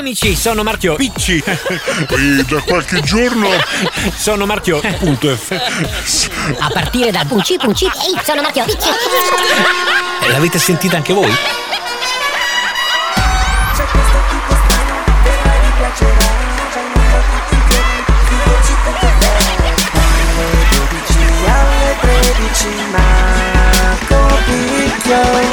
amici, sono Marchio Picci. e da qualche giorno sono Marchio punto F. A partire dal punci punci. Ehi, sono Marchio Picci. L'avete sentita anche voi? Alle 13 Marco Picchio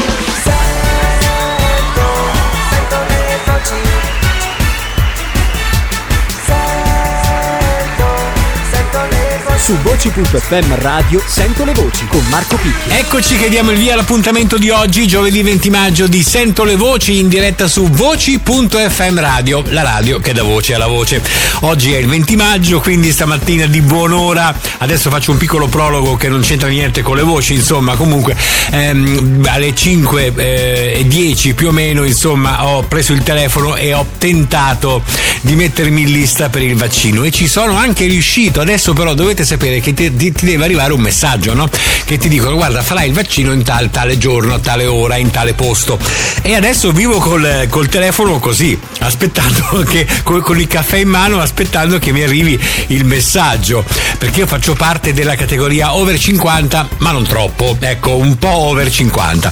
Su voci.fm radio sento le voci con Marco Picchi. Eccoci che diamo il via all'appuntamento di oggi, giovedì 20 maggio di Sento le voci in diretta su voci.fm radio, la radio che dà voce alla voce. Oggi è il 20 maggio, quindi stamattina di buon'ora. Adesso faccio un piccolo prologo che non c'entra niente con le voci, insomma, comunque ehm, alle 5 eh, e 10 più o meno, insomma, ho preso il telefono e ho tentato di mettermi in lista per il vaccino e ci sono anche riuscito. Adesso però dovete sapere che ti, ti- ti deve arrivare un messaggio, no? Che ti dicono guarda farai il vaccino in tal, tale giorno, a tale ora, in tale posto. E adesso vivo col, col telefono così, aspettando che, con, con il caffè in mano, aspettando che mi arrivi il messaggio. Perché io faccio parte della categoria over 50, ma non troppo, ecco, un po' over 50.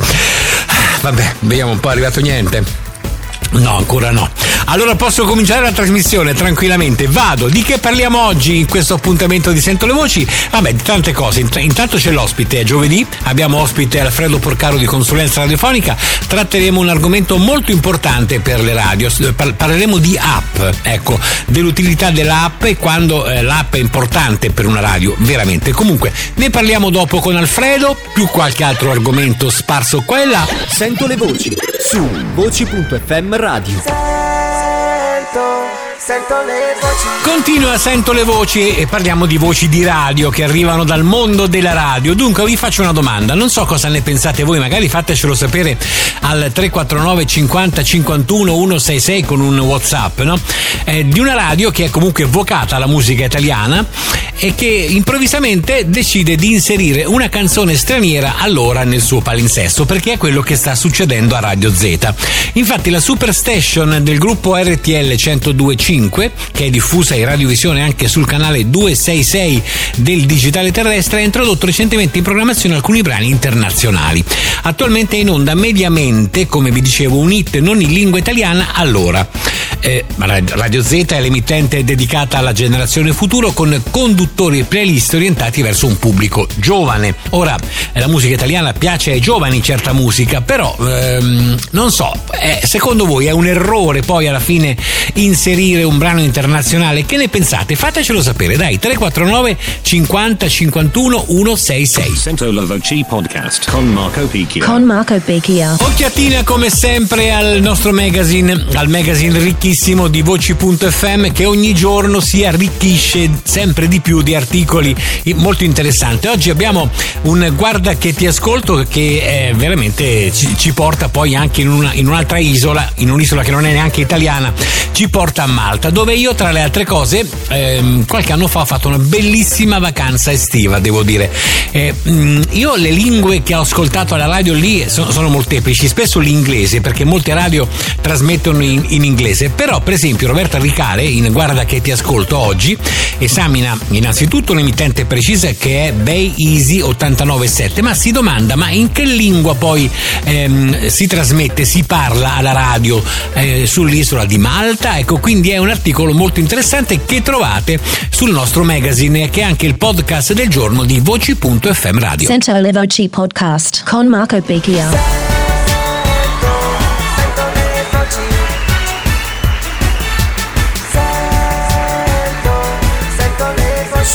Vabbè, vediamo un po', è arrivato niente. No, ancora no. Allora posso cominciare la trasmissione tranquillamente. Vado. Di che parliamo oggi in questo appuntamento di Sento le Voci? Vabbè, di tante cose. Int- Intanto c'è l'ospite, è giovedì. Abbiamo ospite Alfredo Porcaro di Consulenza Radiofonica. Tratteremo un argomento molto importante per le radio. Parleremo di app, ecco, dell'utilità dell'app e quando eh, l'app è importante per una radio, veramente. Comunque, ne parliamo dopo con Alfredo, più qualche altro argomento sparso qua e là. Sento le voci su voci.fm radio. Sento, sento le voci Continua Sento le voci e parliamo di voci di radio che arrivano dal mondo della radio. Dunque vi faccio una domanda, non so cosa ne pensate voi, magari fatecelo sapere al 349 50 51 166 con un WhatsApp, no? Eh, di una radio che è comunque vocata alla musica italiana e che improvvisamente decide di inserire una canzone straniera all'ora nel suo palinsesto, perché è quello che sta succedendo a Radio Z. Infatti la Superstation del gruppo RTL 1025, che è diffusa in radiovisione anche sul canale 266 del digitale terrestre, ha introdotto recentemente in programmazione alcuni brani internazionali. Attualmente è in onda mediamente, come vi dicevo, un hit non in lingua italiana all'ora. Eh, Radio Z è l'emittente dedicata alla generazione futuro con conduttori e playlist orientati verso un pubblico giovane. Ora, eh, la musica italiana piace ai giovani certa musica, però ehm, non so, eh, secondo voi è un errore poi alla fine inserire un brano internazionale? Che ne pensate? Fatecelo sapere, dai, 349 50 51 166. Sento la voce podcast con Marco Picchio. Con Marco Becchia. Occhiatina come sempre al nostro magazine, al magazine ricchissimo di voci.fm che ogni giorno si arricchisce sempre di più di articoli molto interessanti. Oggi abbiamo un guarda che ti ascolto che eh, veramente ci, ci porta poi anche in, una- in un'altra isola, in un'isola che non è neanche italiana, ci porta a Malta, dove io tra le altre cose ehm, qualche anno fa ho fatto una bellissima vacanza estiva, devo dire. Eh, mm, io le lingue che ho ascoltato alla radio lì sono, sono molteplici, spesso l'inglese, perché molte radio trasmettono in, in inglese, però per esempio Roberta Ricare, in Guarda che ti ascolto oggi, esamina innanzitutto un'emittente precisa che è Bay Easy 897, ma si domanda ma in che lingua poi ehm, si trasmette, si parla alla radio eh, sull'isola di Malta? Ecco, quindi è un articolo molto interessante che trovate sul nostro magazine che è anche il podcast del giorno di voci.fm radio. Sento le voci podcast con Marco Becchia.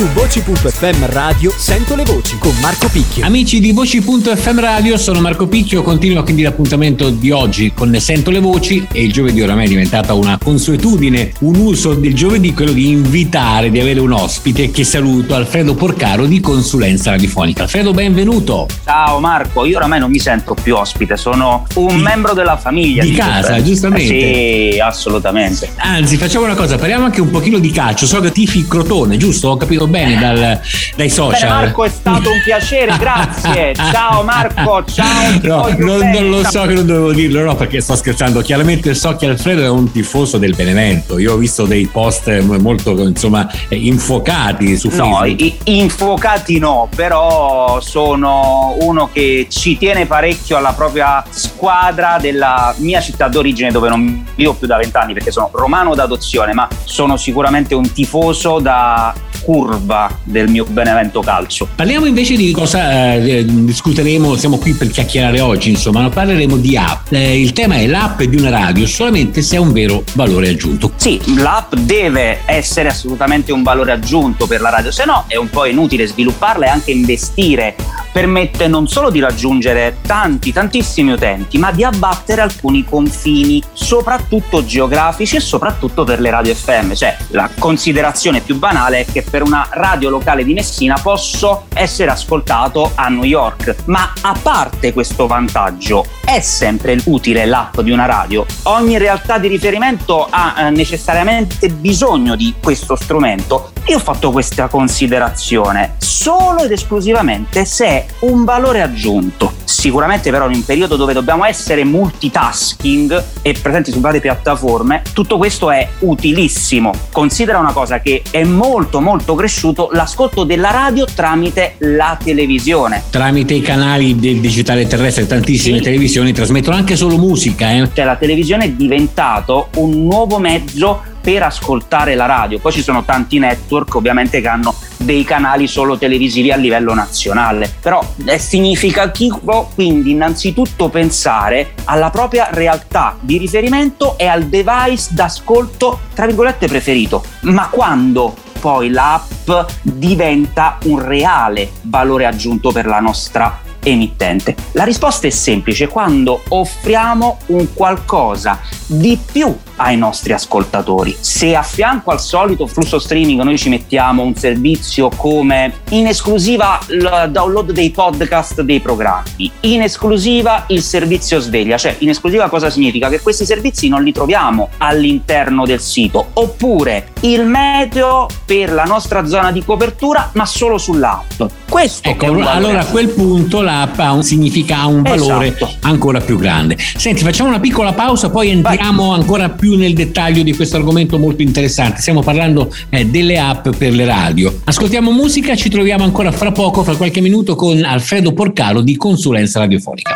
Su voci.fm radio sento le voci con Marco Picchio. Amici di Voci.fm Radio, sono Marco Picchio, continuo quindi l'appuntamento di oggi con Ne Sento le Voci e il giovedì oramai è diventata una consuetudine, un uso del giovedì, quello di invitare, di avere un ospite che saluto, Alfredo Porcaro di Consulenza Radiofonica. Alfredo, benvenuto. Ciao Marco, io oramai non mi sento più ospite, sono un membro della famiglia. di dico casa, sempre. giustamente. Eh sì, assolutamente. Anzi, facciamo una cosa, parliamo anche un pochino di calcio. So che tifi Crotone, giusto? Ho capito bene dal- dai Bene, social. Marco, è stato un piacere, grazie. Ciao Marco, ciao. No, non, non lo so che non dovevo dirlo, no, perché sto scherzando. Chiaramente so che Alfredo è un tifoso del Benevento. Io ho visto dei post molto insomma infuocati su No, Facebook. i- infuocati no, però sono uno che ci tiene parecchio alla propria squadra della mia città d'origine dove non vivo più da vent'anni perché sono romano d'adozione, ma sono sicuramente un tifoso da curva del mio Benevento calcio. Parliamo invece di cosa eh, discuteremo, siamo qui per chiacchierare oggi, insomma, parleremo di app. Eh, il tema è l'app di una radio solamente se ha un vero valore aggiunto. Sì, l'app deve essere assolutamente un valore aggiunto per la radio, se no è un po' inutile svilupparla e anche investire. Permette non solo di raggiungere tanti, tantissimi utenti, ma di abbattere alcuni confini, soprattutto geografici e soprattutto per le radio FM. Cioè, la considerazione più banale è che per una radio locale di Messina posso essere ascoltato a New York. Ma a parte questo vantaggio, è sempre utile l'app di una radio? Ogni realtà di riferimento ha eh, necessariamente bisogno di questo strumento? Io ho fatto questa considerazione solo ed esclusivamente se è un valore aggiunto. Sicuramente però in un periodo dove dobbiamo essere multitasking e presenti su varie piattaforme, tutto questo è utilissimo. Considera una cosa che è molto molto cresciuto l'ascolto della radio tramite la televisione. Tramite i canali del digitale terrestre, tantissime Sì. televisioni trasmettono anche solo musica. Eh. Cioè la televisione è diventato un nuovo mezzo per ascoltare la radio. Poi ci sono tanti network ovviamente che hanno dei canali solo televisivi a livello nazionale. Però è significativo quindi innanzitutto pensare alla propria realtà di riferimento e al device d'ascolto tra virgolette preferito. Ma quando poi l'app diventa un reale valore aggiunto per la nostra emittente? La risposta è semplice, quando offriamo un qualcosa di più ai nostri ascoltatori. Se a fianco al solito flusso streaming noi ci mettiamo un servizio come in esclusiva il download dei podcast dei programmi, in esclusiva il servizio sveglia, cioè in esclusiva cosa significa? Che questi servizi non li troviamo all'interno del sito, oppure il meteo per la nostra zona di copertura ma solo sull'app. Questo Ecco, allora a quel punto l'app ha un, significa, ha un valore Esatto. ancora più grande. Senti, facciamo una piccola pausa, poi entriamo ancora più nel dettaglio di questo argomento molto interessante. Stiamo parlando eh, delle app per le radio. Ascoltiamo musica, ci troviamo ancora fra poco, fra qualche minuto, con Alfredo Porcaro di Consulenza Radiofonica.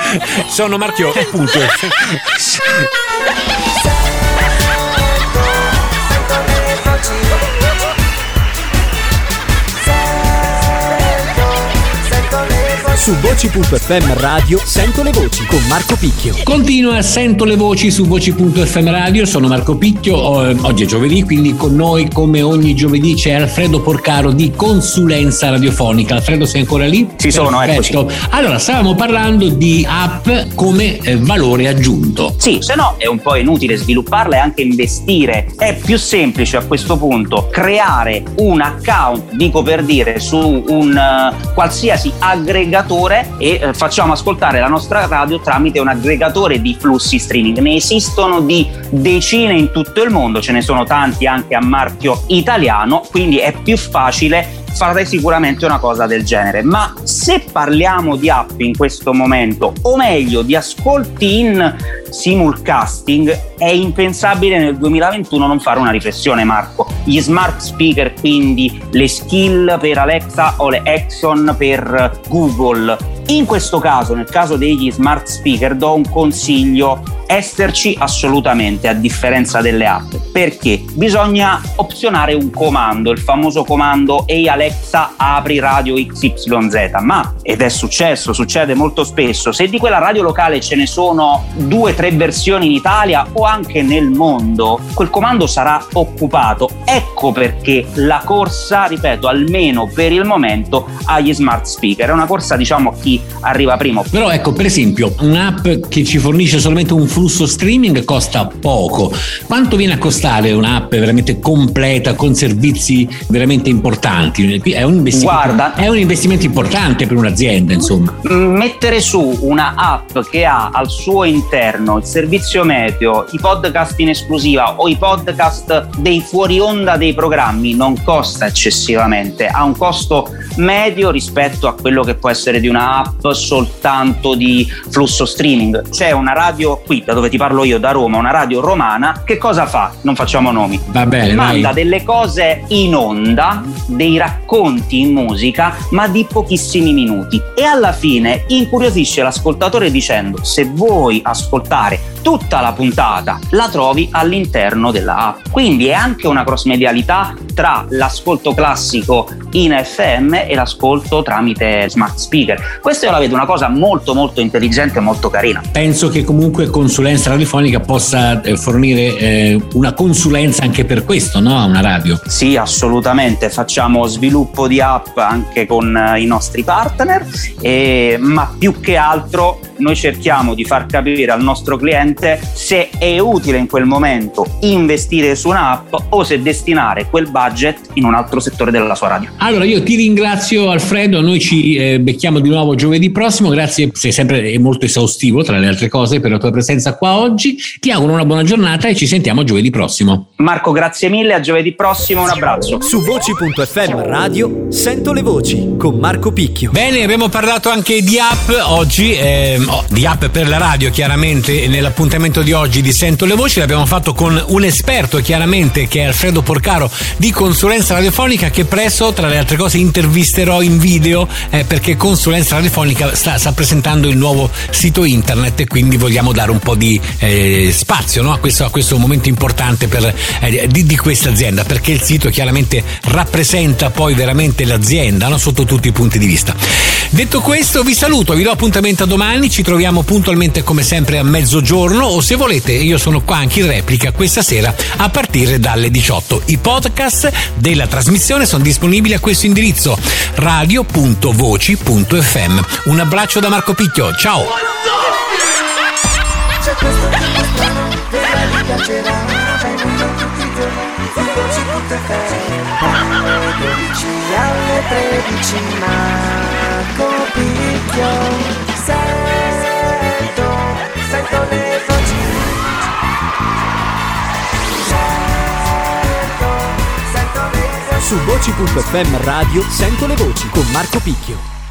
Sono Marchio, punto. Su voci.fm radio sento le voci con Marco Picchio. Continua, sento le voci su voci.fm radio, sono Marco Picchio, o- oggi è giovedì, quindi con noi come ogni giovedì c'è Alfredo Porcaro di Consulenza Radiofonica. Alfredo sei ancora lì? Ci sono, Perfetto. Allora, stavamo parlando di app come eh, valore aggiunto. Sì, se no è un po' inutile svilupparla e anche investire. È più semplice a questo punto creare un account, dico per dire, su un eh, qualsiasi aggregatore e eh, facciamo ascoltare la nostra radio tramite un aggregatore di flussi streaming. Ne esistono di decine in tutto il mondo, ce ne sono tanti anche a marchio italiano, quindi è più facile fare sicuramente una cosa del genere. Ma se parliamo di app in questo momento, o meglio di ascolti in simulcasting, è impensabile nel 2021 non fare una riflessione, Marco. Gli smart speaker, quindi le skill per Alexa o le Exxon per Google. In questo caso, nel caso degli smart speaker, do un consiglio esserci assolutamente a differenza delle app perché? Bisogna opzionare un comando il famoso comando ehi Alexa apri radio XYZ ma ed è successo succede molto spesso se di quella radio locale ce ne sono due o tre versioni in Italia o anche nel mondo quel comando sarà occupato. Ecco perché la corsa ripeto almeno per il momento agli smart speaker. È una corsa diciamo a chi arriva primo. Però ecco, per esempio, un'app che ci fornisce solamente un flusso streaming costa poco. Quanto viene a costare spostare un'app veramente completa con servizi veramente importanti? È un investimento, Guarda. è un investimento importante per un'azienda, insomma. mettere su una app che ha al suo interno il servizio meteo, i podcast in esclusiva o i podcast dei fuori onda dei programmi non costa eccessivamente, ha un costo medio rispetto a quello che può essere di una app soltanto di flusso streaming. C'è una radio qui, da dove ti parlo io, da Roma, una radio romana, che cosa fa? Non facciamo nomi. Va bene, Manda dai. delle cose in onda, dei racconti in musica, ma di pochissimi minuti. E alla fine incuriosisce l'ascoltatore dicendo: se vuoi ascoltare tutta la puntata, la trovi all'interno della app. Quindi è anche una cross medialità tra l'ascolto classico in FM e l'ascolto tramite smart speaker. Questa io la vedo una cosa molto molto intelligente e molto carina. Penso che comunque consulenza radiofonica possa eh, fornire eh, una consulenza anche per questo, no? A una radio. Sì, assolutamente, facciamo sviluppo di app anche con eh, i nostri partner, e- ma più che altro noi cerchiamo di far capire al nostro cliente se è utile in quel momento investire su un'app o se destinare quel budget in un altro settore della sua radio. Allora io ti ringrazio Alfredo, noi ci eh, becchiamo di nuovo giovedì prossimo, grazie, sei sempre molto esaustivo tra le altre cose per la tua presenza qua oggi, ti auguro una buona giornata e ci sentiamo giovedì prossimo. Marco, grazie mille, a giovedì prossimo, un abbraccio. Su voci.fm radio sento le voci con Marco Picchio. Bene, abbiamo parlato anche di app oggi, ehm, oh, di app per la radio chiaramente nell'appuntamento di oggi di Sento le Voci, l'abbiamo fatto con un esperto chiaramente che è Alfredo Porcaro di consulenza radiofonica che presto tra le altre cose intervisterò in video eh, perché consulenza radiofonica sta, sta presentando il nuovo sito internet e quindi vogliamo dare un po' di eh, spazio no, a, questo, a questo momento importante per, eh, di, di questa azienda perché il sito chiaramente rappresenta poi veramente l'azienda no, sotto tutti i punti di vista. Detto questo vi saluto, vi do appuntamento a domani, ci troviamo puntualmente come sempre a mezzogiorno o se volete io sono qua anche in replica questa sera a partire dalle 18. I podcast della trasmissione sono disponibili a questo indirizzo radio.voci.fm. Un abbraccio da Marco Picchio, ciao! C'è questo 13 Marco Picchio Sento, sento le voci Sento, sento le voci Su voci.fm radio sento le voci con Marco Picchio.